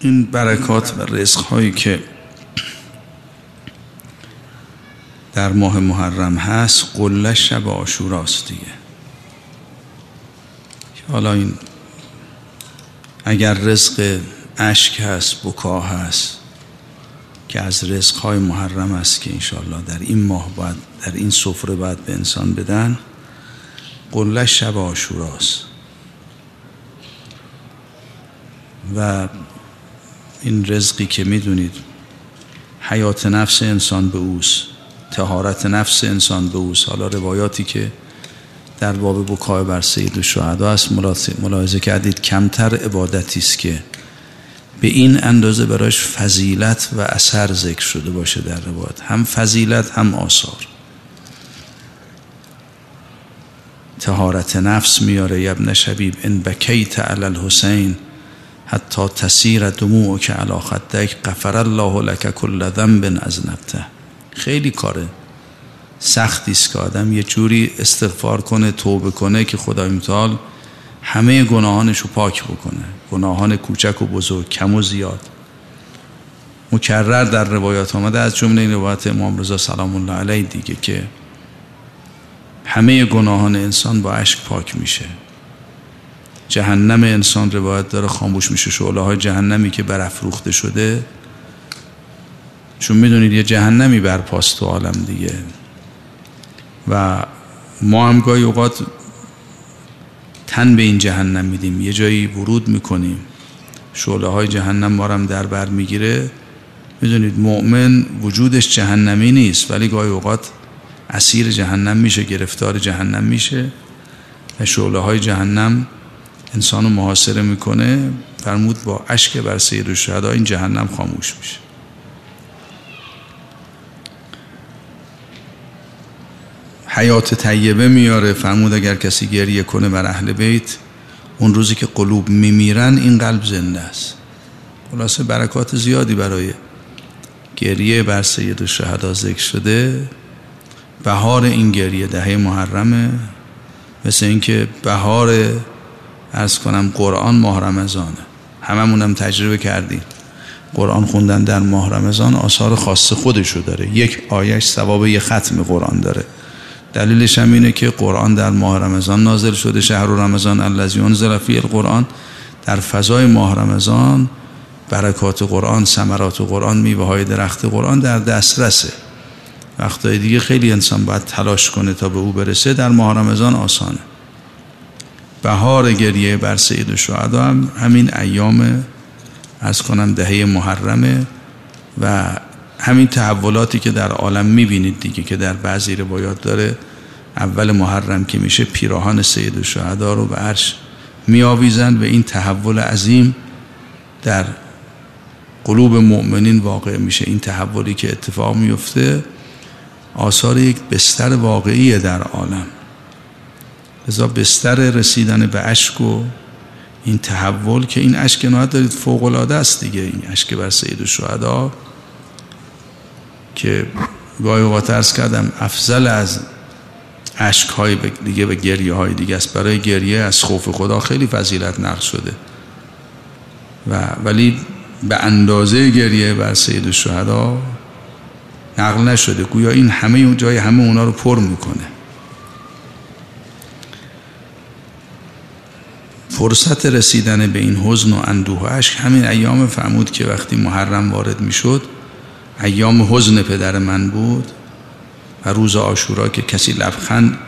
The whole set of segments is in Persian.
این برکات و رزق هایی که در ماه محرم هست قله شب آشوراست دیگه. حالا این اگر رزق اشک هست بکا هست که از رزق های محرم است که انشاءالله در این ماه باید در این سفره باید به انسان بدن قله شب آشوراست و این رزقی که می‌دونید حیات نفس انسان به اوست تهارت نفس انسان به اوست. حالا روایاتی که در باب بکای بر سید و شهدا است. ملاحظه کردید کمتر عبادتی است که به این اندازه برایش فضیلت و اثر ذکر شده باشه در روایت. هم فضیلت هم آثار. تهارت نفس میاره. یبن شبیب ان بکیت علی الحسین. حتی تسیر دموع که علا خدک قفر الله لک کل ذنب از نبته خیلی کاره سختی است که آدم یه جوری استغفار کنه توبه کنه که خدای متعال همه گناهانش رو پاک بکنه. گناهان کوچک و بزرگ کم و زیاد. مکرر در روایات آمده از جمله این روایت امام رضا سلام الله علیه دیگه که همه گناهان انسان با عشق پاک میشه. جهنم انسان روایت داره خاموش میشه. شعله های جهنمی که برافروخته شده چون می‌دونید یه جهنمی برپاست تو عالم دیگه. و ما هم گاهی اوقات تن به این جهنم میدیم. یه جایی ورود می‌کنیم. شعله های جهنم ما هم در بر می‌گیره. می‌دونید مؤمن وجودش جهنمی نیست ولی گاهی اوقات اسیر جهنم میشه گرفتار جهنم میشه. و شعله های جهنم انسان رو محاصره می‌کنه فرمود با اشک بر سید الشهدا این جهنم خاموش میشه. حیات طیبه میاره فرمود اگر کسی گریه کنه بر اهل بیت اون روزی که قلوب میمیرن این قلب زنده است. خلاصه برکات زیادی برای گریه بر سید الشهدا ذکر شده. بهار این گریه دهه محرمه مثل اینکه بهار ارز کنم قرآن ماه رمضانه. هممونم تجربه کردیم. قرآن خوندن در ماه رمضان آثار خاص خودشو داره. یک آیش ثواب یه ختم قرآن داره. دلیلش هم اینه که قرآن در ماه رمضان نازل شده. شهر رمضان الذی انزل القرآن. در فضای ماه رمضان برکات قرآن ثمرات قرآن میوه های درخت قرآن در دسترسه. وقتهای دیگه خیلی انسان باید تلاش کنه تا به او برسه. در ماه رمضان آسانه. بهار گریه بر سید شهدا هم همین ایام از کنم دهه محرمه و همین تحولاتی که در عالم می‌بینید دیگه که در بعضی روایات داره. اول محرم که میشه پیراهان سید شهدا رو به عرش میآویزند و این تحول عظیم در قلوب مؤمنین واقع میشه. این تحولی که اتفاق میفته آثار یک بستر واقعی در عالم. لذا بستر رسیدن به اشک و این تحول که این اشک نهایت دارید فوق است دیگه. این اشک بر سید الشهدا که گاهی اوقات ارز کردم افضل از اشک های دیگه و گریه های دیگه است. برای گریه از خوف خدا خیلی فضیلت نقل شده. و ولی به اندازه گریه بر سید الشهدا نقل نشده. گویا این همه جای همه اونا رو پر می‌کنه. فرصت رسیدن به این حزن و اندوه و عشق همین ایام فرمود که وقتی محرم وارد می‌شد ایام حزن پدر من بود و روز آشورا که کسی لبخند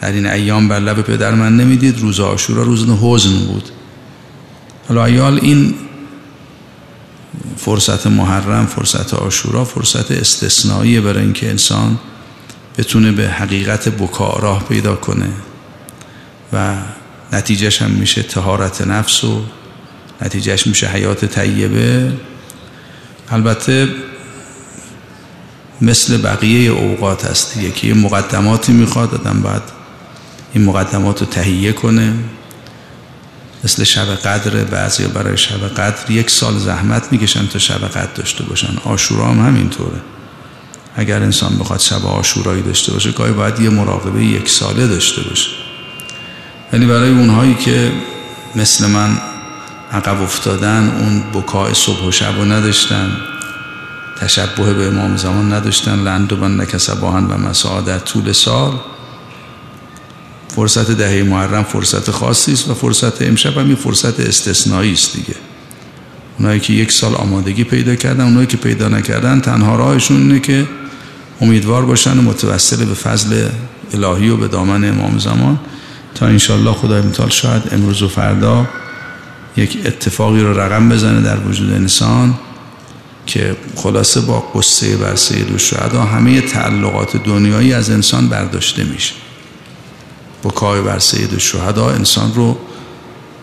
در این ایام بر لب پدر من نمی‌دید روز آشورا روز حزن بود. حالا ایال این فرصت محرم فرصت آشورا فرصت استثنایی برای اینکه انسان بتونه به حقیقت بکا راه پیدا کنه و نتیجهش هم میشه تهارت نفس و نتیجهش میشه حیات طیبه. البته مثل بقیه اوقات هست یکی یه مقدماتی می‌خواد آدم بعد این مقدمات رو تهیه کنه. مثل شب قدر بعضی برای شب قدر یک سال زحمت می‌کشن تا شب قدر داشته باشن. آشورا هم همینطوره. اگر انسان بخواد شب آشورایی داشته باشه گاهی باید یه مراقبه یک ساله داشته باشه. ولی برای اونهایی که مثل من عقب افتادن اون بکای صبح و شب و نداشتن تشبه به امام زمان نداشتن لند و بند کسباهن و مساعد در طول سال فرصت دهه محرم فرصت خاصی است و فرصت امشب هم فرصت استثنایی است دیگه. اونایی که یک سال آمادگی پیدا کردن اونایی که پیدا نکردن تنها راهشون اینه که امیدوار باشن و متوسل به فضل الهی و به دامن امام زمان تا انشالله خدای متعال شاید امروز و فردا یک اتفاقی رو رقم بزنه در وجود انسان که خلاصه با قصه بر سید و شهدا همه تعلقات دنیایی از انسان برداشته میشه. بکای بر سید و شهدا انسان رو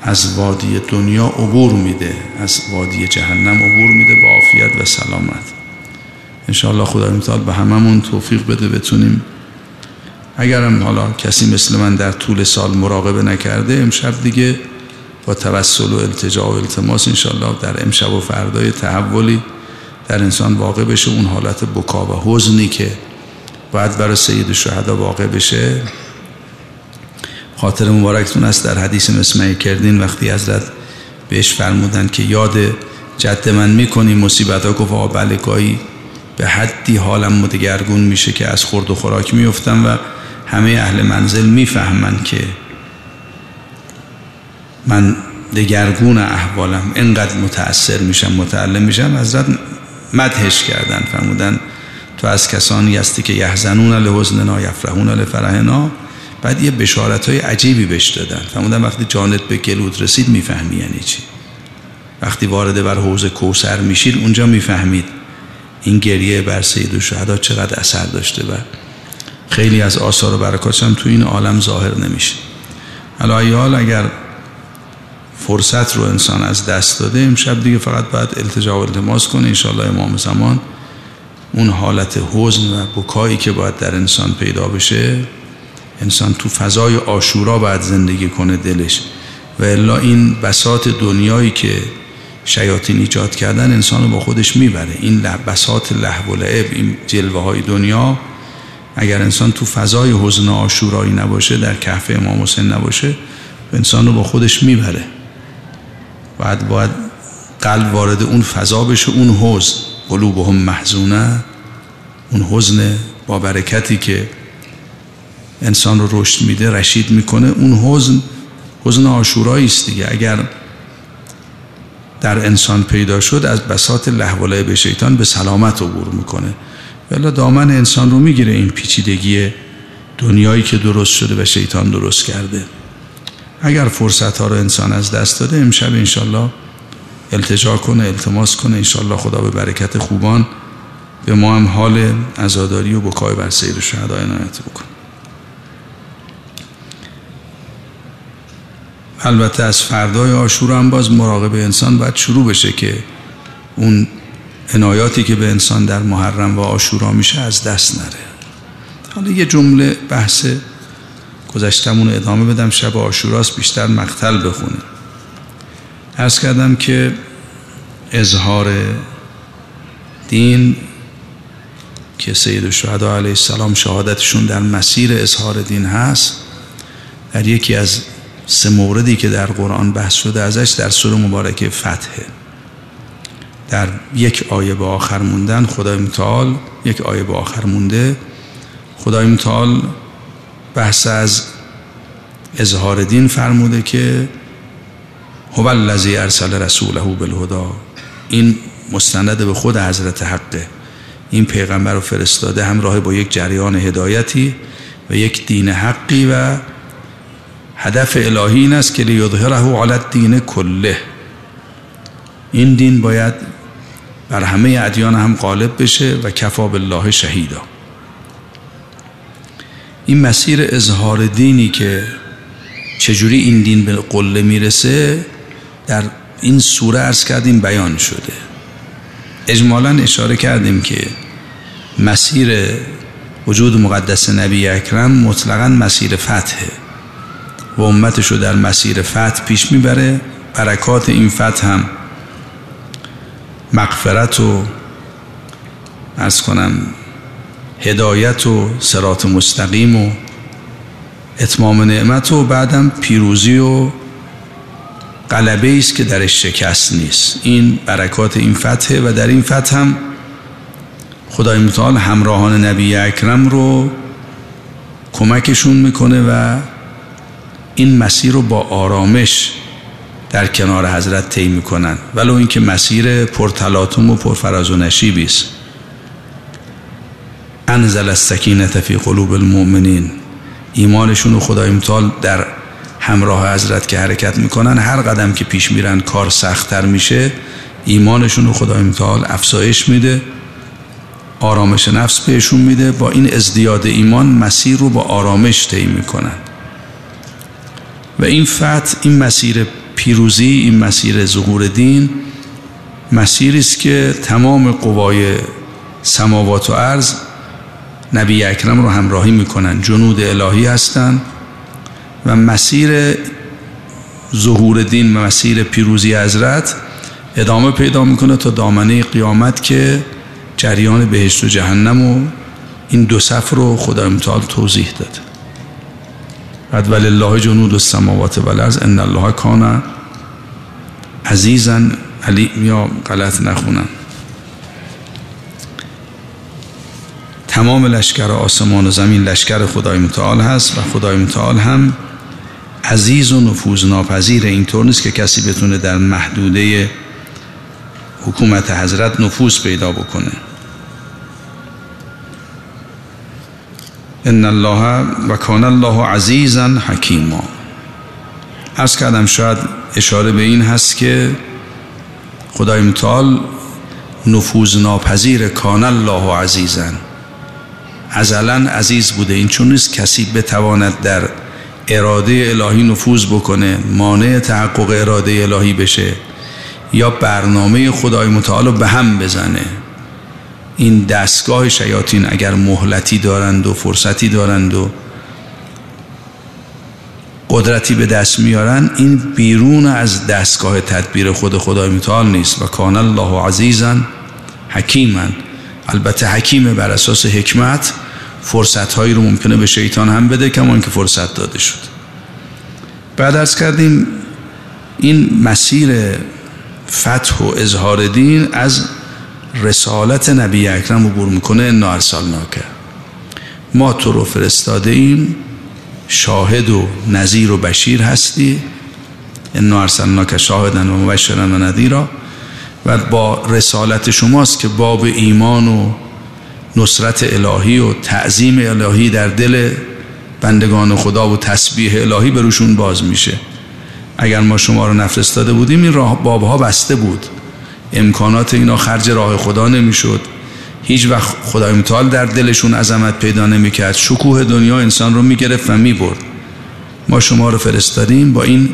از وادی دنیا عبور میده از وادی جهنم عبور میده با عافیت و سلامت. انشاءالله خدا متعال به هممون توفیق بده بتونیم اگرم حالا کسی مثل من در طول سال مراقبه نکرده امشب دیگه با توسل و التجا و التماس انشاءالله در امشب و فردای تحولی در انسان واقع بشه. اون حالت بکا و حزنی که باید برای سید شهدا واقع بشه. خاطر مبارکتون است در حدیث مسمعی کردین. وقتی حضرت بهش فرمودن که یاد جد من می‌کنی مصیبت ها گفت بله به حدی حالم مدگرگون میشه که از خورد و خوراک میفتم و همه اهل منزل می‌فهمن که من دگرگون احوالم اینقدر متأثر میشم متعلم میشم حضرت مدهش کردن فرمودن تو از کسانی هستی که یحزنون لحزننا یفرحون لفرحنا بعد یه بشارت های عجیبی بهش دادن. فرمودن وقتی جانت به گلود رسید می‌فهمی یعنی چی. وقتی وارد بر حوز کوسر میشید اونجا می‌فهمید این گریه بر سید و شهدا چقدر اثر داشته و خیلی از آثار و برکاتش هم تو این عالم ظاهر نمیشه. حالا اگر فرصت رو انسان از دست داده امشب دیگه فقط باید التجا و التماس کنه انشاءالله امام زمان اون حالت حزن و بکایی که باید در انسان پیدا بشه انسان تو فضای آشورا باید زندگی کنه دلش. و الا این بسات دنیایی که شیاطین ایجاد کردن انسان رو با خودش می‌بره. این بسات لحو و لعب این جلوه های دنیا اگر انسان تو فضای حزن آشورایی نباشه در کهف امام حسین نباشه انسان رو با خودش می‌بره. بعد باید قلب وارد اون فضا بشه اون حزن. قلوبهم محزونه. اون حزن با برکتی که انسان رو رشد میده رشید می‌کنه. اون حزن حزن آشورایی است دیگه. اگر در انسان پیدا شد از بساط لحوله به شیطان به سلامت عبور می‌کنه. ولی دامن انسان رو می‌گیره این پیچیدگی دنیایی که درست شده و شیطان درست کرده. اگر فرصت ها رو انسان از دست داده امشب انشالله التجا کنه التماس کنه. انشالله خدا به برکت خوبان به ما هم حال ازاداری و بکای بر سیر شهدای عنایت بکن. البته از فردای آشور هم باز مراقب انسان باید شروع بشه که اون عنایاتی که به انسان در محرم و آشورا میشه از دست نره. حالا یه جمله بحث گذشتمون ادامه بدم شب آشوراست بیشتر مقتل بخونه. ارز کردم که اظهار دین که سید الشهدا علیه السلام شهادتشون در مسیر اظهار دین هست در یکی از سه موردی که در قرآن بحث شده ازش در سور مبارکه فتحه. در یک آیه به آخر موندن خدای متعال یک آیه به آخر مونده. خدای متعال بحث از اظهار دین فرموده که هو الذی ارسل رسوله بالهدا این مستند به خود حضرت حقه. این پیغمبر رو فرستاده همراه با یک جریان هدایتی و یک دین حقی و هدف الهی این است که لیظهره علی الدین کله. این دین باید بر همه ادیان هم غالب بشه و کفا بالله شهیدا. این مسیر اظهار دینی که چجوری این دین به قله می‌رسه در این سوره ارز کردیم بیان شده. اجمالا اشاره کردیم که مسیر وجود مقدس نبی اکرم مطلقا مسیر فتحه و امتش رو در مسیر فتح پیش می‌بره. برکات این فتح هم مغفرت و از کنم هدایت و سرات مستقیم و اتمام نعمت و بعدم پیروزی و قلبه است که درش شکست نیست. این برکات این فتحه و در این فتح هم خدای متعال همراهان نبی اکرم رو کمکشون می‌کنه و این مسیر رو با آرامش در کنار حضرت طی می‌کنن ولو اینکه مسیر پرتلاطم و پرفراز و نشیبی است. انزل السکینه فی قلوب المؤمنین. ایمانشون و خدای متعال در همراه حضرت که حرکت می‌کنن هر قدم که پیش میرن کار سختتر میشه. ایمانشون رو خدای متعال افزایش میده. آرامش نفس بهشون میده. با این ازدیاد ایمان مسیر رو با آرامش طی می‌کنن. و این فتح این مسیر پیروزی این مسیر ظهور دین مسیری است که تمام قوای سماوات و عرض نبی اکرم رو همراهی می‌کنن. جنود الهی هستند و مسیر ظهور دین مسیر پیروزی حضرت ادامه پیدا می‌کنه تا دامنه قیامت که جریان بهشت و جهنم و این دو صف رو خدا متعال توضیح داده. بعد ولله جنود السماوات والارض ان الله کان عزیزا علی یا غلط نخونم. تمام لشکر آسمان و زمین لشکر خدای متعال هست و خدای متعال هم عزیز و نفوذ ناپذیر اینطور نیست که کسی بتونه در محدوده حکومت حضرت نفوذ پیدا بکنه. ان الله و کان الله عزیزا حکیما ارز کردم شاید اشاره به این هست که خدای متعال نفوذ ناپذیر کان الله عزیزا ازلا عزیز بوده. این چون نیست کسی بتواند در اراده الهی نفوذ بکنه مانع تحقق اراده الهی بشه یا برنامه خدای متعال رو به هم بزنه. این دستگاه شیاطین اگر مهلتی دارند و فرصتی دارند و قدرتی به دست میارن این بیرون از دستگاه تدبیر خود خدای متعال نیست و کان الله عزیزا حکیما. البته حکیم بر اساس حکمت فرصت هایی رو ممکنه به شیطان هم بده کمان که فرصت داده شد. بعد از کردیم این مسیر فتح و اظهار دین از رسالت نبی اکرم عبور می‌کنه انا ما تو رو فرستاده ایم شاهد و نظیر و بشیر هستی. انا ارسلناک شاهدن و مبشرن و نذیرا. و با رسالت شماست که باب ایمان و نصرت الهی و تعظیم الهی در دل بندگان خدا و تسبیح الهی به روشون باز میشه. اگر ما شما رو نفرستاده بودیم این راه بابها بسته بود. امکانات اینا خرج راه خدا نمی‌شد. هیچ وقت خدای متعال در دلشون عظمت پیدا نمی‌کرد. شکوه دنیا انسان رو می‌گرفت و می‌برد. ما شما رو فرستادیم با این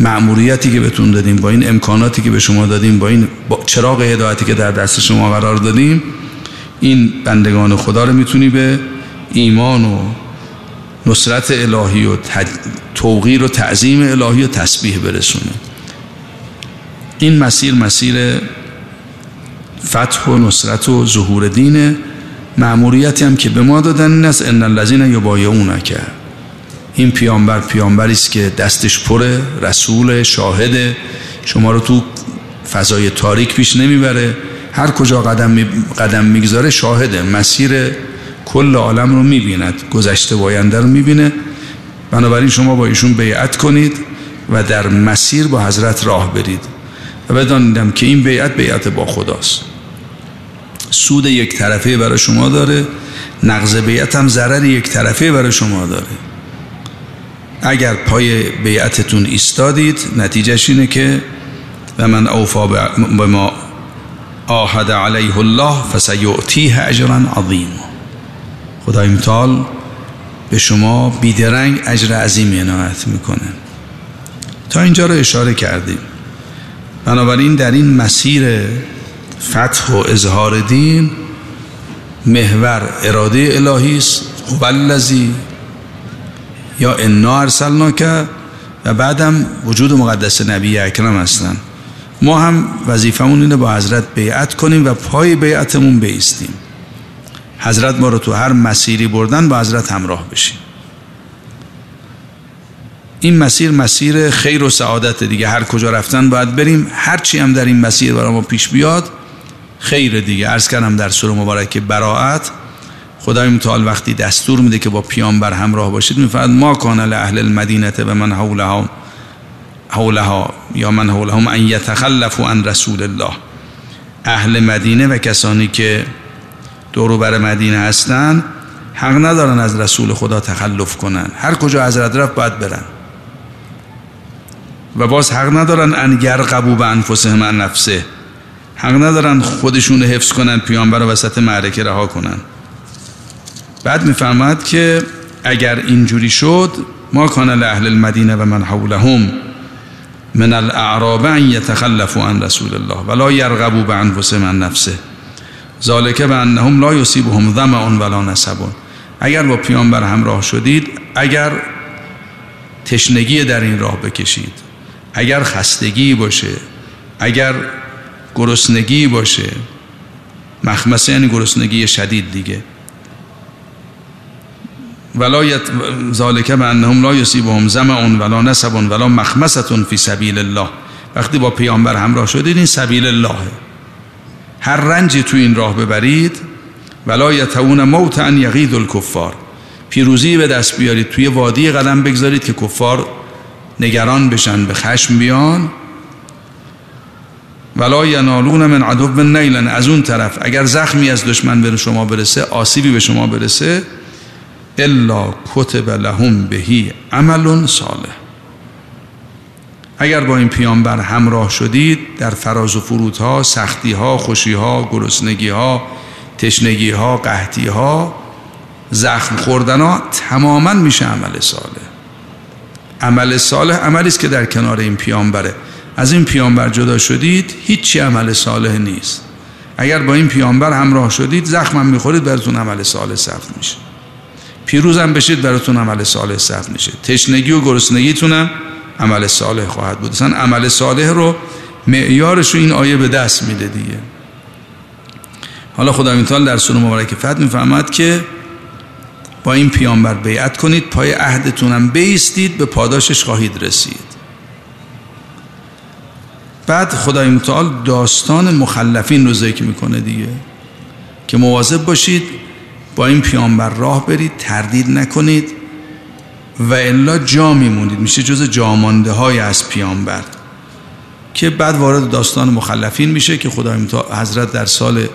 معموریتی که بهتون دادیم با این امکاناتی که به شما دادیم با این چراغ هدایتی که در دست شما قرار دادیم. این بندگان خدا رو می‌تونی به ایمان و نصرت الهی و توقیر و تعظیم الهی و تسبیح برسونه این مسیر مسیر فتح و نصرت و ظهور دینه. معموریتی هم که به ما دادن این است ان الذین یبایعونک. این پیامبر پیامبری است که دستش پره رسول شاهد. شما رو تو فضای تاریک پیش نمی‌بره. هر کجا قدم قدم می‌گذاره شاهده مسیر کل عالم رو می‌بیند. گذشته و آینده رو می‌بینه. بنابراین شما با ایشون بیعت کنید و در مسیر با حضرت راه برید. و بدانیدم که این بیعت بیعت با خداست. سود یک طرفه برای شما داره نقض بیعت هم ضرر یک طرفه برای شما داره. اگر پای بیعتتون ایستادید نتیجهش اینه که و من اوفا به ما آهد علیه الله فسیعتیه اجرا عظیم. خدای متعال به شما بیدرنگ اجر عظیم عنایت می‌کنه. تا اینجا رو اشاره کردیم. بنابراین در این مسیر فتح و اظهار دین محور اراده الهی است. والذی یا انا ارسلناک و بعدم وجود مقدس نبی اکرم هستن. ما هم وظیفمون اینه با حضرت بیعت کنیم و پای بیعتمون بیستیم. حضرت ما رو تو هر مسیری بردن با حضرت همراه بشیم. این مسیر مسیر خیر و سعادت دیگه. هر کجا رفتن باید بریم. هر چی هم در این مسیر برای ما پیش بیاد خیر دیگه. عرض کردم در سوره مبارکه براعت خدای متعال وقتی دستور میده که با پیامبر همراه باشید میفرد ما کان اهل المدینه و من حولها حولها یا من حولهم ان یتخلفوا عن رسول الله. اهل مدینه و کسانی که دورو بر مدینه هستن حق ندارن از رسول خدا تخلف کنن. هر کجا حضرت رفت باید برن. و باز حق ندارن ان یرغبوا به انفسهم عن نفسه. حق ندارن خودشون حفظ کنن پیامبر رو وسط معرکه رها کنن. بعد می‌فهمد که اگر اینجوری شد ما کان اهل المدینه و من حولهم من الاعراب ان یتخلفوا عن رسول الله ولا یرغبوا به انفسهم عن نفسه. ذالک به انهم لا یصیبهم ظمأ ولا نصب. اگر با پیامبر همراه شدید اگر تشنگی در این راه بکشید. اگر خستگی باشه اگر گرسنگی باشه مخمسه یعنی گرسنگی شدید دیگه. ولایت ذالک به انهم لا یصیبهم ظمأ ولا نصب ولا مخمسه فی سبیل الله. وقتی با پیامبر همراه شدید این سبیل الله. هر رنجی تو این راه ببرید ولا یتون ان یغید الکفار. پیروزی به دست بیارید توی وادی قدم بگذارید که کفار نگران بشن به خشم بیان. ولا ینالون من عدو نیلن. از اون طرف اگر زخمی از دشمن به شما برسه آسیبی به شما برسه الا کتب لهم بهی عمل صالح. اگر با این پیامبر همراه شدید در فراز و فرودها سختیها خوشیها گرسنگیها تشنگیها قحطیها زخم خوردنها تماما میشه عمل صالح. عمل صالح عملی است که در کنار این پیامبره. از این پیامبر جدا شدید هیچی عمل صالح نیست. اگر با این پیامبر همراه شدید زخمم می‌خورید براتون عمل صالح صرف میشه. پیروزم بشید براتون عمل صالح صرف میشه. تشنگی و گرسنگیتونم عمل صالح خواهد بود. اصلا عمل صالح رو معیارش رو این آیه به دست میده دیگه. حالا خدا تعالی در سوره مبارک فتح می‌فهمد که با این پیامبر بیعت کنید پای عهدتونم بیستید به پاداشش خواهید رسید. بعد خدای متعال داستان مخلفین رو ذکر می‌کنه دیگه که مواظب باشید با این پیامبر راه برید تردید نکنید و الا جا میمونید. میشه جز جامانده های از پیامبر که بعد وارد داستان مخلفین میشه که خدای حضرت در سال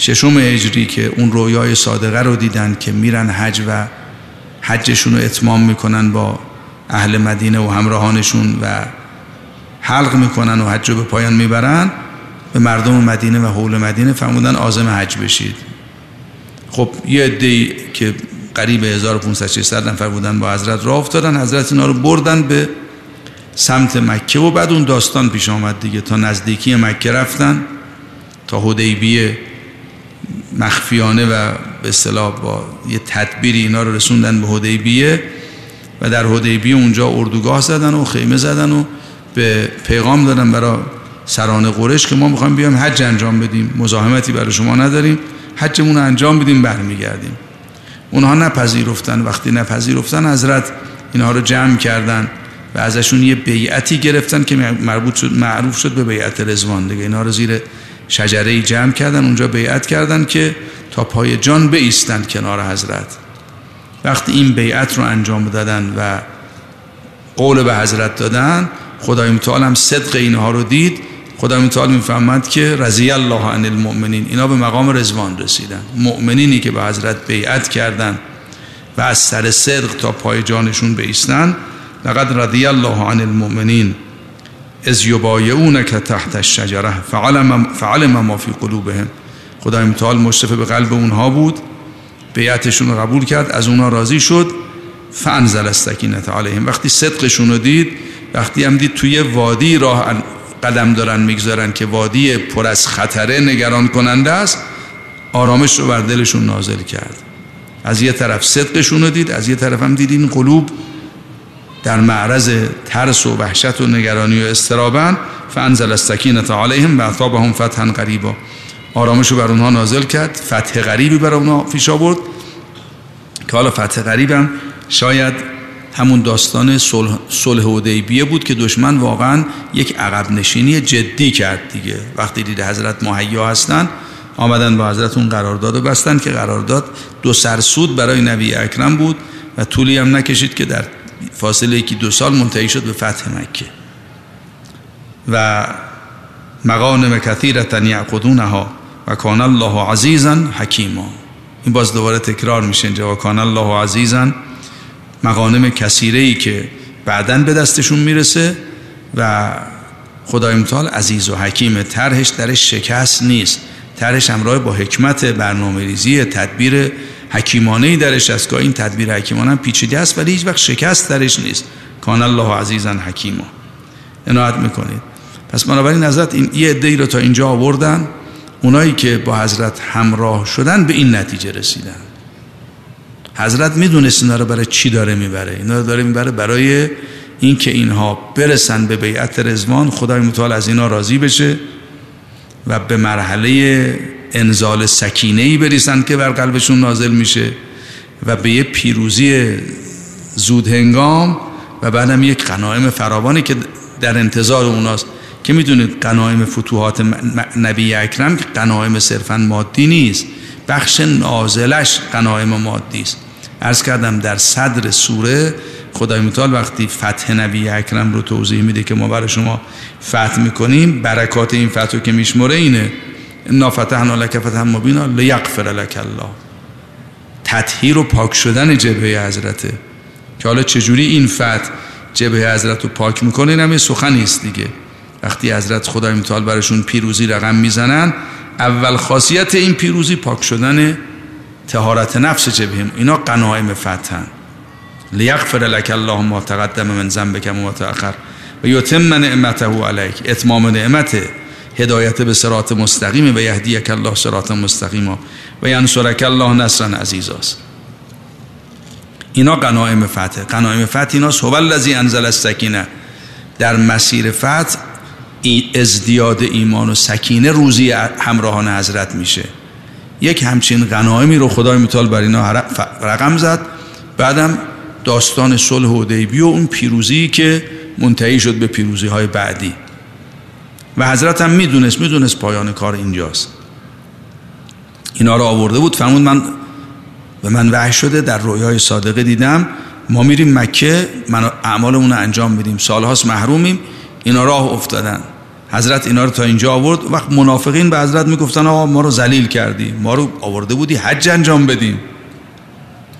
ششم اجری که اون رویای صادقه رو دیدن که میرن حج و حجشون رو اتمام می‌کنن با اهل مدینه و همراهانشون و حلق می‌کنن و حج رو به پایان می‌برن به مردم مدینه و حول مدینه فرمودن آزم حج بشید. خب یه عده که قریب 1500 600 نفر بودن با حضرت راه افتادن حضرت اینا رو بردن به سمت مکه و بعد اون داستان پیش آمد دیگه. تا نزدیکی مکه رفتن تا حدیبیه مخفیانه و به اصطلاح با یه تدبیری اینا رو رسوندن به حدیبیه و در حدیبیه اونجا اردوگاه زدن و خیمه زدن و به پیغام دادن برای سران قرش که ما می‌خوایم بیایم حج انجام بدیم مزاحمتی برای شما نداریم حجمون رو انجام بدیم برمیگردیم. اونها نپذیرفتن. وقتی نپذیرفتن حضرت اینها رو جمع کردن و ازشون یه بیعتی گرفتن که مربوط شد معروف شد به بیعت رزوان دیگه اینها رو زیر شجره جمع کردن اونجا بیعت کردن که تا پای جان بیستند کنار حضرت. وقتی این بیعت رو انجام دادن و قول به حضرت دادن خدای متعال هم صدق اینها رو دید. خدای متعال می‌فهمد که رضی الله عن المؤمنین. اینا به مقام رزوان رسیدن. مؤمنینی که به حضرت بیعت کردن و از سر صدق تا پای جانشون بیستن لقد رضی الله عن المؤمنین. از که تحت الشجره فعلم, فعلم ما فی قلوبهم. خدای متعال مشرف به قلب اونها بود بیعتشون رو قبول کرد از اونها راضی شد. فانزل السکینه علیهم. وقتی صدقشون رو دید وقتی هم دید توی وادی راه قدم دارن می‌گذارن که وادی پر از خطره نگران کننده است آرامش رو بر دلشون نازل کرد. از یه طرف صدقشون رو دید از یه طرف هم دید این قلوب در معرض ترس و وحشت و نگرانی و استرابن فانزل السکینه علیهم و اثابهم فتحا قریبا آرامش رو بر اونها نازل کرد فتح غریبی بر اونها پیش آورد. که حالا فتح غریبم شاید همون داستان صلح حدیبیه بود که دشمن واقعا یک عقب نشینی جدی کرد دیگه. وقتی دید حضرت مهیا هستن آمدن با حضرت اون قرارداد رو بستن که قرارداد دو سرسود برای نبی اکرم بود و طولی هم نکشید که در فاصله یکی دو سال منتهی شد به فتح مکه. و مغانم کثیرتا یعقدونها و کان الله عزیزا حکیما. این باز دوباره تکرار میشه اینجا و کان الله عزیزا مغانم کثیره ای که بعدا به دستشون می‌رسه و خدای متعال عزیز و حکیم طرحش درش شکست نیست. طرحش همراه با حکمت برنامه ریزی تدبیر حکیمانه ای درش است که این تدبیر حکیمانه پیچیده است ولی هیچ وقت شکست درش نیست. کان الله عزیزا حکیما. عنایت می‌کنید. پس بنابراین حضرت این یه عده رو تا اینجا آوردن. اونایی که با حضرت همراه شدن به این نتیجه رسیدن. حضرت می‌دونست اینا رو برای چی داره می‌بره. اینا رو داره می‌بره برای اینکه اینها برسن به بیعت رزوان خدای متعال از اینا راضی بشه و به مرحله انزال سکینه ای بریسن که بر قلبشون نازل میشه و به یه پیروزی زود هنگام و بعدم یک قنایم فراوانی که در انتظار اوناست که می‌دونید قنایم فتوحات نبی اکرم که قنایم صرفا مادی نیست. بخش نازلش قنایم مادی است. ارز کردم در صدر سوره خدای متعال وقتی فتح نبی اکرم رو توضیح میده که ما برای شما فتح می‌کنیم برکات این فتح که میشمره اینه. انا فتحنا لک فتحا مبینا لیغفر لک الله. تطهیر و پاک شدن جبهه حضرته که حالا چجوری این فتح جبهه حضرت رو پاک می‌کنه این هم سخنی است دیگه. وقتی حضرت خدای متعال براشون پیروزی رقم می‌زنن اول خاصیت این پیروزی پاک شدن تهارت نفس جبهه. اینا قنایم فتحن. لیغفر لك الله ما تقدم من ذنبك و ما تأخر و یتم نعمته علیک. اتمام نعمت هدایت به صراط مستقیم و یهدیک الله صراط مستقیم. و ینصرک الله نصرا عزیزاست اینا قنایم فتح. قنایم فتح اینا هو الذی انزل السکینه. در مسیر فتح ازدیاد ایمان و سکینه روزی همراهان حضرت میشه. یک همچین غنایمی رو خدای متعال بر اینا رقم زد. بعدم داستان صلح حدیبیه و اون پیروزی که منتهی شد به پیروزی های بعدی. و حضرت هم می‌دونست می‌دونست پایان کار اینجاست. اینا رو آورده بود فرمود من به من وحی شده در رویای صادقه دیدم. ما میریم مکه من اعمالمون رو انجام بدیم سالهاست محرومیم اینا راه افتادن. حضرت اینا رو تا اینجا آورد. وقت منافقین به حضرت می‌گفتن آقا ما رو ذلیل کردی ما رو آورده بودی حج انجام بدیم.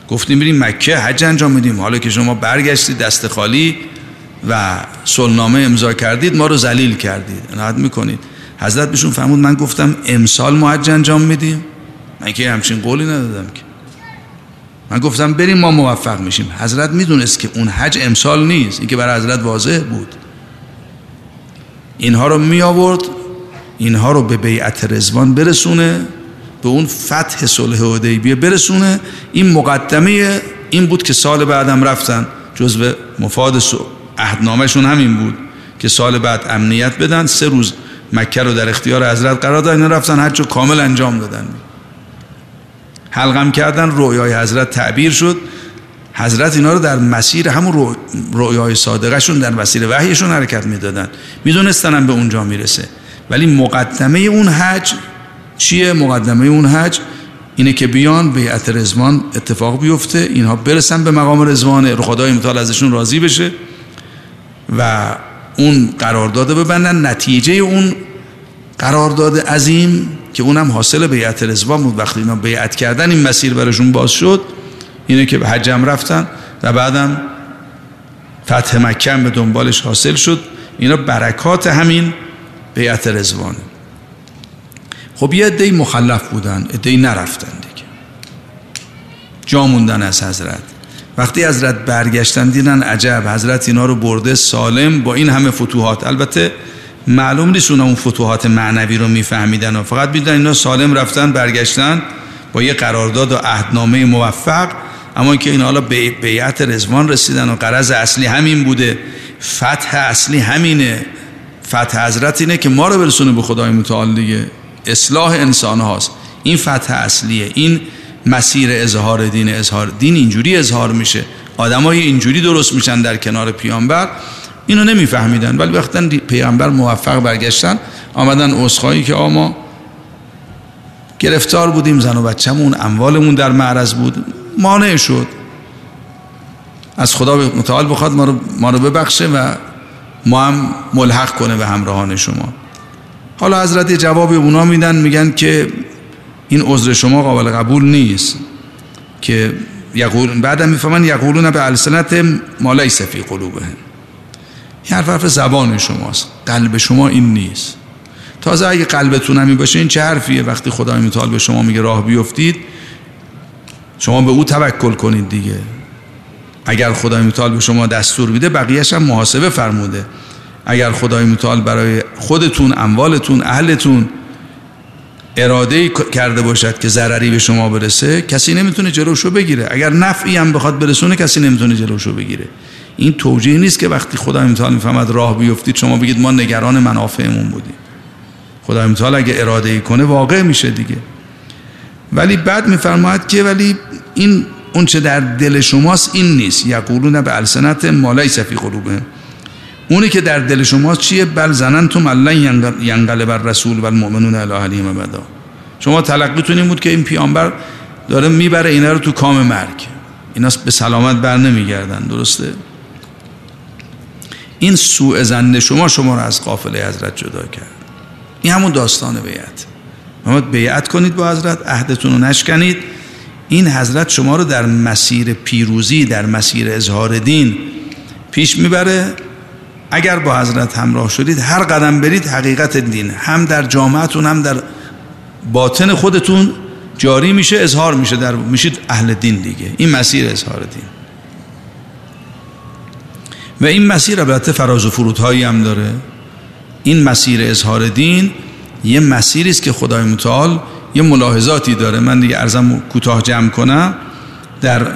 گفتیم بریم مکه حج انجام بدیم حالا که شما برگشتید دست خالی و سلنامه امضا کردید ما رو ذلیل کردید. عنایت می‌کنید. حضرت بهشون فرمود من گفتم امسال ما انجام میدیم. من که همچین قولی ندادم که. من گفتم بریم ما موفق میشیم. حضرت می‌دونست که اون حج امسال نیست. این که برای حضرت واضح بود. اینها رو می آورد اینها رو به بیعت رزوان برسونه. به اون فتح صلح حدیبیه برسونه. این مقدمه این بود که سال بعدم رفتن جزو مفاد عهدنامهشون همین بود که سال بعد امنیت بدن سه روز مکه رو در اختیار حضرت قرار دادن رفتن حج کامل انجام دادن. حلقم کردن رویای حضرت تعبیر شد. حضرت اینا رو در مسیر همون رویای صادقشون در مسیر وحیشون حرکت می‌دادن. می‌دونستن به اونجا می‌رسه. ولی مقدمه اون حج چیه؟ مقدمه اون حج اینه که بیان بیعت رزوان اتفاق بیفته اینها برسن به مقام رزوان خدای متعال ازشون راضی بشه. و اون قرارداد ببندن. نتیجه اون قرارداد عظیم که اونم حاصل بیعت رزوان بود. وقتی اینا بیعت کردن این مسیر براشون باز شد. اینه که به حجم رفتن و بعدم فتح مکه به دنبالش حاصل شد. اینا برکات همین بیعت رزوانه خب یه عده مخلف بودن عده نرفتن دیگه. جا موندن از حضرت. وقتی حضرت برگشتن دیدن عجب حضرت اینا رو برده سالم با این همه فتوحات. البته معلوم نیست اون فتوحات معنوی رو میفهمیدن و فقط بیدن اینا سالم رفتن برگشتن با یه قرارداد و عهدنامه موفق. اما که این حالا به بیعت رزوان رسیدن و قرض اصلی همین بوده فتح اصلی همینه. فتح حضرت اینه که ما رو برسونه به خدای متعال دیگه. اصلاح انسان هاست. این فتح اصلیه. این مسیر اظهار دین اظهار دین اینجوری اظهار میشه. آدمای اینجوری درست میشن در کنار پیامبر. اینو نمیفهمیدن. ولی وقتی پیامبر موفق برگشتن آمدن عذرخواهی که آما گرفتار بودیم زن و بچه‌مون اموالمون در معرض بود مانع شد. از خدا متعال بخواد ما رو, ما رو ببخشه و ما هم ملحق کنه به همراهان شما. حالا حضرت جوابی اونا میدن میگن که این عذر شما قابل قبول نیست که یقول بعدم می‌فهمن یقولون به السنت ما لیس فی قلوبهم. این حرف حرف زبان شماست. قلب شما این نیست. تازه اگه قلبتون همین باشه این چه حرفیه؟ وقتی خدای متعال به شما میگه راه بیفتید شما به او توکل کنید دیگه. اگر خدای متعال به شما دستور میده بقیهش هم محاسبه فرموده. اگر خدای متعال برای خودتون اموالتون اهلتون اراده کرده باشد که ضرری به شما برسه کسی نمی‌تونه جلوشو بگیره. اگر نفعی هم بخواد برسونه کسی نمی‌تونه جلوشو بگیره. این توجیه نیست که وقتی خدای متعال می‌فهمد راه بیفتید شما بگید ما نگران منافعمون بودیم. خدای متعال اگه اراده کنه واقع میشه دیگه. ولی بعد میفرماید که ولی این اون چه در دل شماست این نیست. یقولون به السنت مالای سفی قلوبه اونی که در دل شماست چیه؟ بل زننتم الله ینقل بر رسول و المؤمنون الی بدا شما تلقیتون این بود که این پیامبر داره می‌بره اینا رو تو کام مرگ. اینا به سلامت بر نمیگردن درسته؟ این سوء زنده شما شما رو از قافله حضرت جدا کرد. این همون داستان بیعت. محمد بیعت کنید با حضرت عهدتون رو نشکنید. این حضرت شما رو در مسیر پیروزی در مسیر اظهار دین پیش می‌بره. اگر با حضرت همراه شدید هر قدم برید حقیقت دین. هم در جامعتون هم در باطن خودتون جاری میشه اظهار میشه در میشید اهل دین دیگه. این مسیر اظهار دین. و این مسیر البته فراز و فرودهایی هم داره. این مسیر اظهار دین یه مسیری است که خدای متعال یه ملاحظاتی داره. من دیگه ارزم کوتاه جمع کنم. در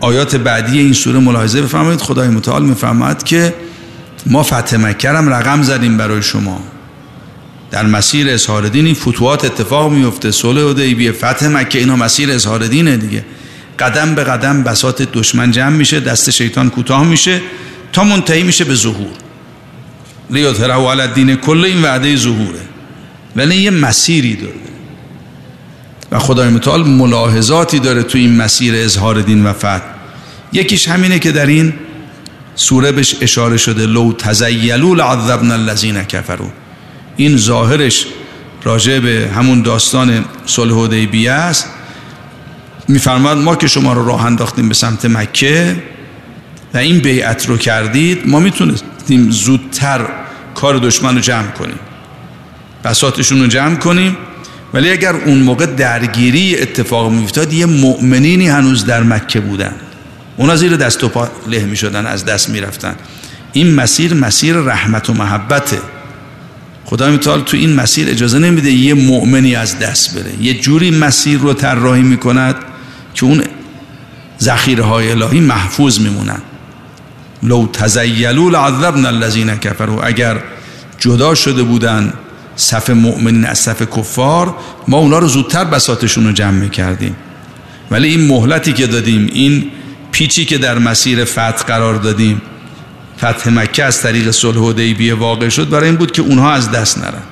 آیات بعدی این سوره ملاحظه بفرمایید. خدای متعال میفرماید که ما فتح مکه رقم زدیم برای شما. در مسیر اظهار دین این فتوحات اتفاق میفته صلح حدیبیه فتح مکه اینا مسیر اظهار دینه دیگه. قدم به قدم بساط دشمن جمع میشه دست شیطان کوتاه میشه تا منتهی میشه به ظهور. لیوتره علی دین کل این وعده ظهوره. ولی یه مسیری داره. و خدای متعال ملاحظاتی داره تو این مسیر اظهار دین و فتح. یکیش همینه که در این سوره بهش اشاره شده لو تزیلوا لعذبنا الذین کفروا. این ظاهرش راجع به همون داستان صلح حدیبیه است. میفرماد ما که شما رو راه انداختیم به سمت مکه و این بیعت رو کردید ما می‌تونستیم زودتر کار دشمن رو جمع کنیم بساتشون رو جمع کنیم. ولی اگر اون موقع درگیری اتفاق میفتاد یه مؤمنینی هنوز در مکه بودن. اونا زیر دست و پا له می شدن از دست می رفتن این مسیر مسیر رحمت و محبته. خدا میتال تو این مسیر اجازه نمیده یه مؤمنی از دست بره. یه جوری مسیر رو طراحی می‌کند که اون ذخیره های الهی محفوظ میمونن. لو تزیلوا لعذبنا الذين كفروا اگر جدا شده بودن صف مؤمنین از صف کفار ما اونا رو زودتر بساتشون رو جمع می‌کردیم. ولی این مهلتی که دادیم این پیچی که در مسیر فتح قرار دادیم. فتح مکه از طریق صلح حدیبیه واقع شد. برای این بود که اونها از دست نرن.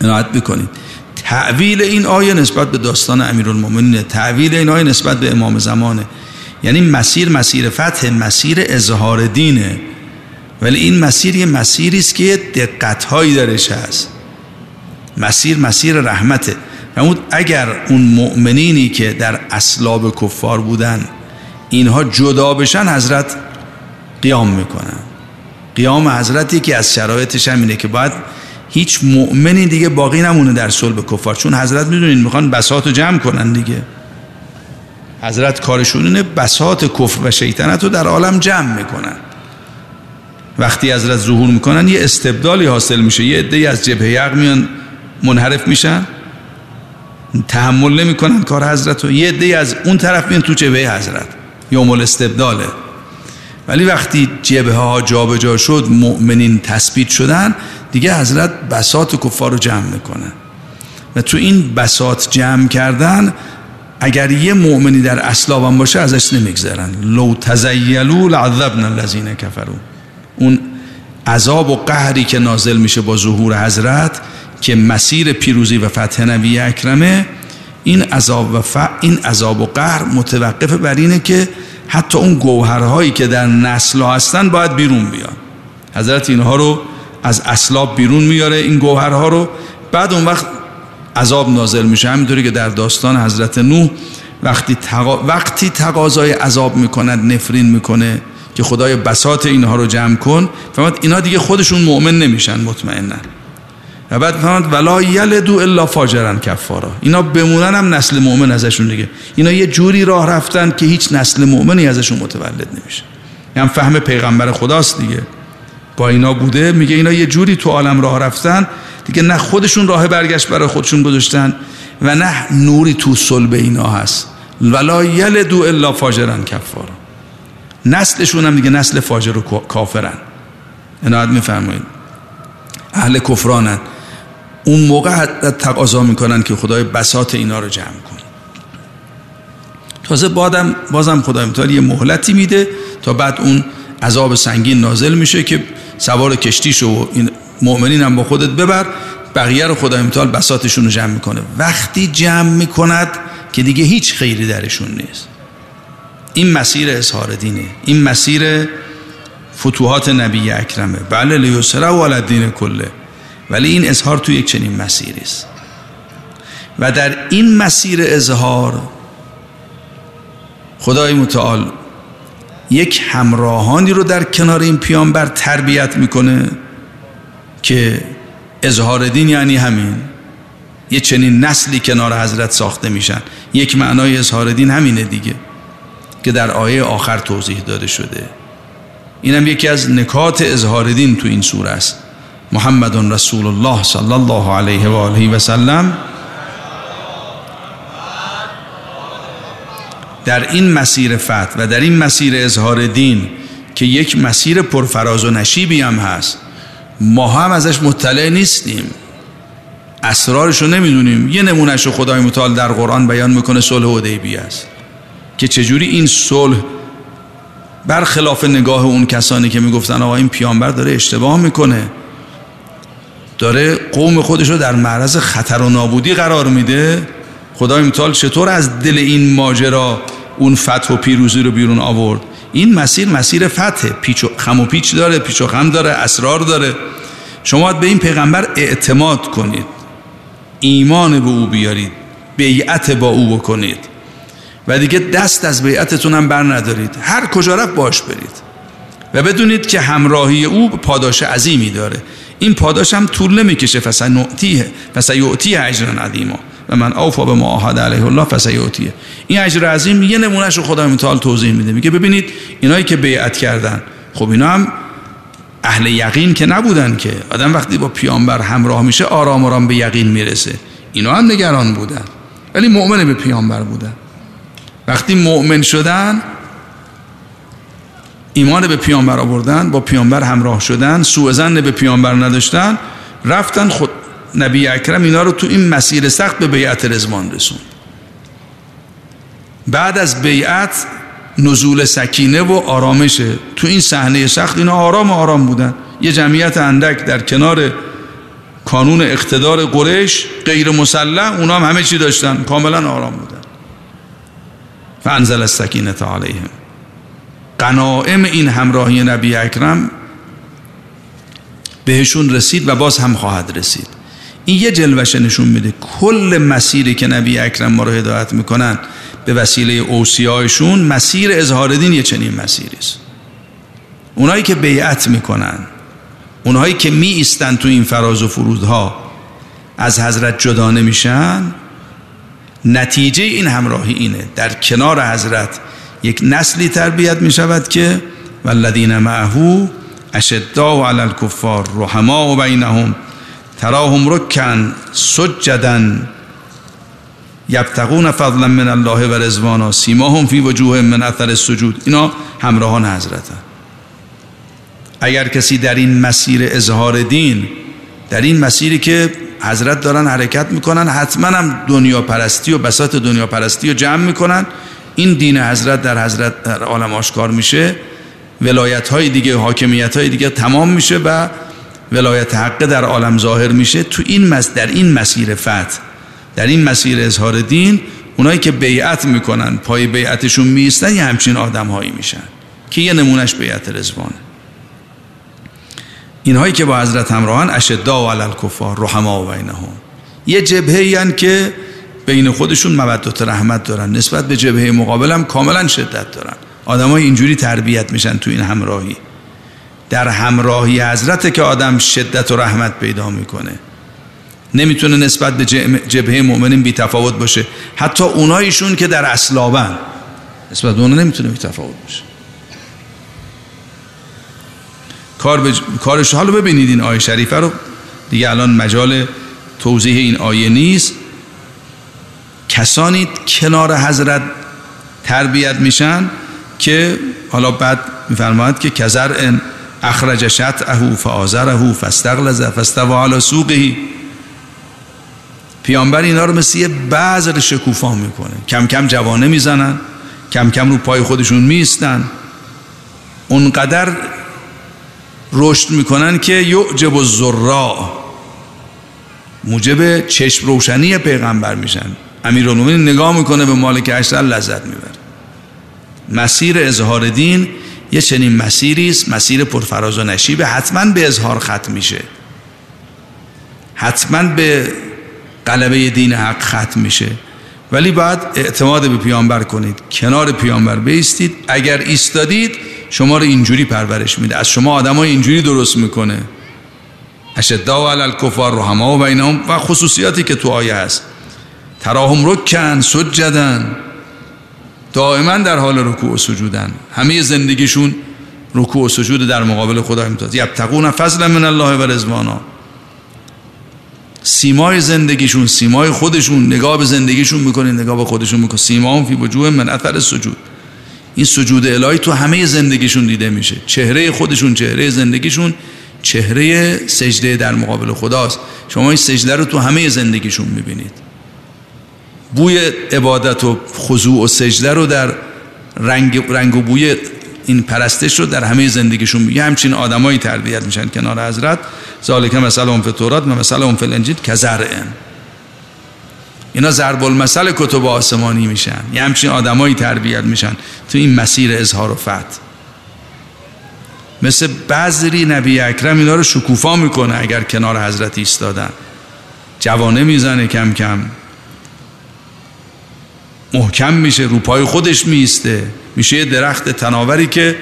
عنایت بکنید تعویل این آیه نسبت به داستان امیرالمومنین تعویل این آیه نسبت به امام زمانه. یعنی مسیر مسیر فتح مسیر اظهار دینه. ولی این مسیر یه مسیری است که دقت هایی درش هست. مسیر مسیر رحمته. فرمود اگر اون مؤمنینی که در اسلاب کفار بودن اینها جدا بشن حضرت قیام می‌کنن. قیام حضرتی که از شرایطش هم اینه که باید هیچ مؤمنی دیگه باقی نمونه در صلب کفار. چون حضرت می‌دونین می‌خوان بساط رو جمع کنن دیگه. حضرت کارشون اینه بساط کفر و شیطنت رو در عالم جمع می‌کنن. وقتی حضرت ظهور می‌کنن یه استبدالی حاصل میشه یه عده از جبهه یق میان منحرف میشن. تحمل نمی‌کنن کار حضرت رو. یه عده از اون طرف میان تو جبهه حضرت. یوم الاستبداله ولی وقتی جبهه ها جابجا شد مؤمنین تثبیت شدن دیگه حضرت بسات کفار رو جمع می‌کنن و تو این بسات جمع کردن اگر یه مؤمنی در اسلابم باشه ازش نمیگذرن. لو تزیلو لعذبنا الذین کفروا. اون عذاب و قهری که نازل میشه با ظهور حضرت که مسیر پیروزی و فتح نبی اکرمه این عذاب و ف... این عذاب و قهر متوقف بر اینه که حتی اون گوهرهایی که در نسل هستن باید بیرون بیان. حضرت اینها رو از اسلاب بیرون میاره این گوهرها رو. بعد اون وقت عذاب نازل میشه. همینطوری که در داستان حضرت نوح وقتی تقا... وقتی تقاضای عذاب می‌کند نفرین می‌کنه که خدای بسات اینها رو جمع کن. فهمت اینا دیگه خودشون مؤمن نمیشن مطمئنا و بعد فهمت ولا یلدو الا فاجرن کفارا. اینا بمونن هم نسل مؤمن ازشون دیگه. اینا یه جوری راه رفتن که هیچ نسل مؤمنی ازشون متولد نمیشه. هم فهم پیغمبر خداست دیگه. با اینا بوده میگه اینا یه جوری تو عالم راه رفتن. دیگه نه خودشون راه برگشت برای خودشون گذاشتن و نه نوری تو صلب اینا هست. ولا یلدو الا فاجرن کفارا. نسلشون هم دیگه نسل فاجر و کافرن. عنایت میفرمایید. اهل کفرانن. اون موقع تقاضا می‌کنن که خدای بسات اینا رو جمع کن تازه بادم بازم خدای متعال یه مهلتی میده تا بعد اون عذاب سنگین نازل میشه که سوار کشتی شو و این مؤمنین هم با خودت ببر بقیه رو خدای متعال بساتشون رو جمع می‌کنه. وقتی جمع می‌کند که دیگه هیچ خیری درشون نیست. این مسیر اظهار دینه. این مسیر فتوحات نبی اکرمه. بله لیسره و الدین کله. ولی این اظهار تو یک چنین مسیری است. و در این مسیر اظهار خدای متعال یک همراهانی رو در کنار این پیامبر تربیت می‌کنه که اظهار دین یعنی همین. یه چنین نسلی کنار حضرت ساخته میشن. یک معنای اظهار دین همینه دیگه که در آیه آخر توضیح داده شده. اینم یکی از نکات اظهار دین تو این سوره است. محمد رسول الله صلی الله علیه و آله و سلم در این مسیر فتح و در این مسیر اظهار دین که یک مسیر پرفراز و نشیبی هم هست ما هم ازش مطلع نیستیم. اسرارش رو نمی‌دونیم. یه نمونهش رو خدای متعال در قرآن بیان می‌کنه صلح حدیبیه است. که چجوری این صلح برخلاف نگاه اون کسانی که می‌گفتن آقا این پیامبر داره اشتباه می‌کنه. داره قوم خودش رو در معرض خطر و نابودی قرار میده. خدای متعال چطور از دل این ماجرا اون فتح و پیروزی رو بیرون آورد؟ این مسیر مسیر فتح پیچ و خم و پیچ داره پیچ و خم داره اسرار داره. شما به این پیغمبر اعتماد کنید. ایمان به او بیارید. بیعت با او بکنید. و دیگه دست از بیعتتون هم بر ندارید. هر کجا رفت باش برید. و بدونید که همراهی او پاداش عظیمی داره. این پاداش هم طول نمی‌کشه. فسنعتیه فسیعتیه اجرا عظیما و من اوفا به معاهد علیه الله فسیعتیه این اجر عظیم یه نمونهش رو خدا متعال توضیح میده. میگه ببینید اینایی که بیعت کردن خب اینا هم اهل یقین که نبودن که. آدم وقتی با پیامبر همراه میشه آرام آرام به یقین می‌رسه. اینا هم نگران بودن. ولی مؤمن به پیامبر بودن. وقتی مؤمن شدن ایمان به پیامبر آوردن با پیامبر همراه شدن سوء زن به پیامبر نداشتن رفتن خود نبی اکرم اینا رو تو این مسیر سخت به بیعت رزوان رسوند بعد از بیعت نزول سکینه و آرامشه تو این صحنه سخت اینا آرام آرام بودن. یه جمعیت اندک در کنار کانون اقتدار قریش غیر مسلح اونا هم همه چی داشتن کاملا آرام بودن. فانزل السکینه علیهم. قنائم این همراهی نبی اکرم بهشون رسید و باز هم خواهد رسید. این یه جلوش نشون میده کل مسیری که نبی اکرم ما رو هدایت می‌کنن به وسیله اوسیایشون مسیر اظهار دین یه چنین مسیری است. اونایی که بیعت می‌کنن اونایی که می ایستن تو این فراز و فرودها از حضرت جدا نمیشن. نتیجه این همراهی اینه. در کنار حضرت یک نسلی تربیت می شود که والذین معه اشداء علی الکفار رحماء بینهم تراهم رکن سجدا یبتغون فضلا من الله و رزوانا سیماهم فی وجوه من اثر السجود. اینا همراهان حضرت اگر کسی در این مسیر اظهار دین در این مسیری که حضرت دارن حرکت می‌کنن حتما هم دنیا پرستی و بساط دنیا پرستی رو جمع می‌کنن این دین حضرت در حضرت در عالم آشکار میشه ولایت های دیگه حاکمیت های دیگه تمام میشه و ولایت حقه در عالم ظاهر میشه. تو این مس در این مسیر فتح در این مسیر اظهار دین اونایی که بیعت می‌کنن پای بیعتشون میستن یه همچین آدم هایی میشن که یه نمونش بیعت رزوانه اینهایی که با حضرت همراهن اشدا و علل کفار رحما و بینهم. یه جبهه که بین خودشون مودت رحمت دارن. نسبت به جبهه مقابل هم کاملا شدت دارن. آدمای اینجوری تربیت میشن تو این همراهی. در همراهی حضرت که آدم شدت و رحمت پیدا می‌کنه. نمی‌تونه نسبت به جبهه مؤمنین بی تفاوت باشه. حتی اونایشون که در اصلابن نسبت به اونا نمی‌تونه بی تفاوت باشه. کار بج... کارش حالا ببینید این آیه شریفه رو. دیگه الان مجال توضیح این آیه نیست. کسانی کنار حضرت تربیت میشن که حالا بعد میفرماید که کزر ان اخرج شطعه فآزره فاستغلظ فاستوى على سوقه. پیامبر اینا رو مثل یه بذر شکوفا می‌کنه. کم کم جوانه می‌زنن کم کم رو پای خودشون میستن اونقدر رشد می‌کنن که یعجب الزراع موجب چشم روشنی پیغمبر میشن. امیرالمومنین نگاه می‌کنه به مالک اشتر لذت می‌بره. مسیر اظهار دین یه چنین مسیری است مسیر پرفراز و نشیب. حتما به اظهار ختم میشه. حتما به قلبه دین حق ختم میشه. ولی باید اعتماد به پیامبر کنید کنار پیامبر بیستید. اگر ایستادید شما رو اینجوری پرورش میده. از شما آدم اینجوری درست می‌کنه. اشدا و علال کفار رحما و بینهم و خصوصیاتی که تو آیه هست. تراهم رکن سجدن. دائما در حال رکوع و سجودن. همه زندگیشون رکوع و سجود در مقابل خدا میتاد یبتقون فضل من الله و رضوانا. سیمای زندگیشون سیمای خودشون نگاه به زندگیشون می‌کنه نگاه به خودشون می‌کنه. سیما هم فی وجوه من اثر سجود این سجود الهی تو همه زندگیشون دیده میشه. چهره خودشون چهره زندگیشون چهره سجده در مقابل خداست. شما این سجده رو تو همه زندگیشون می‌بینید. بوی عبادت و خضوع و سجده رو در رنگ, رنگ و بوی این پرستش رو در همه زندگیشون میگه. همچین آدمایی تربیت میشن کنار حضرت. ذالک مثل اون تورات و مثل اون فی الانجیل اینا ضرب المثل کتب آسمانی میشن. یه همچین آدمایی تربیت میشن تو این مسیر اظهار و فتح. مثل بذری نبی اکرم اینا رو شکوفا می‌کنه اگر کنار حضرت ایستادن. جوانه می‌زنه کم کم. محکم میشه رو پای خودش میسته میشه یه درخت تناوری که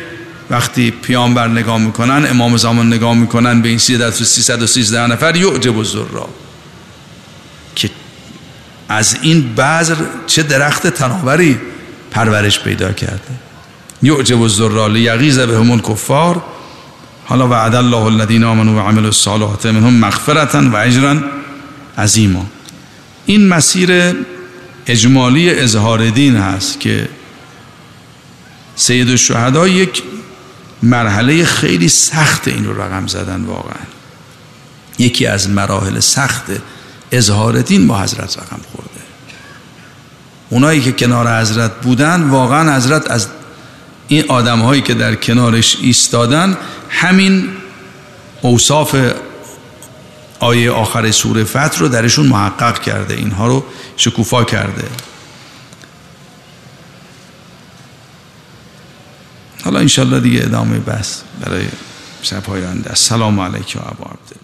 وقتی پیامبر نگاه می‌کنن امام زمان نگاه می‌کنن به این 313 نفر یعجب را که از این بذر چه درخت تناوری پرورش پیدا کرده. یعجب الذرا لیغیظ بهم الکفار. حالا وعد الله الذین آمنوا و عملوا الصالحات منهم مغفرتا و اجرا عظیما. این مسیر اجمالی اظهار دین هست که سید الشهدا یک مرحله خیلی سخت این رو رقم زدن واقعا. یکی از مراحل سخت اظهار دین با حضرت رقم خورده. اونایی که کنار حضرت بودن واقعا حضرت از این آدم هایی که در کنارش ایستادن همین اوصاف آیه آخر سوره فتح رو درشون محقق کرده. اینها رو شکوفا کرده. حالا انشالله دیگه ادامه بس برای شب های السلام علیکم و ابو عبدالله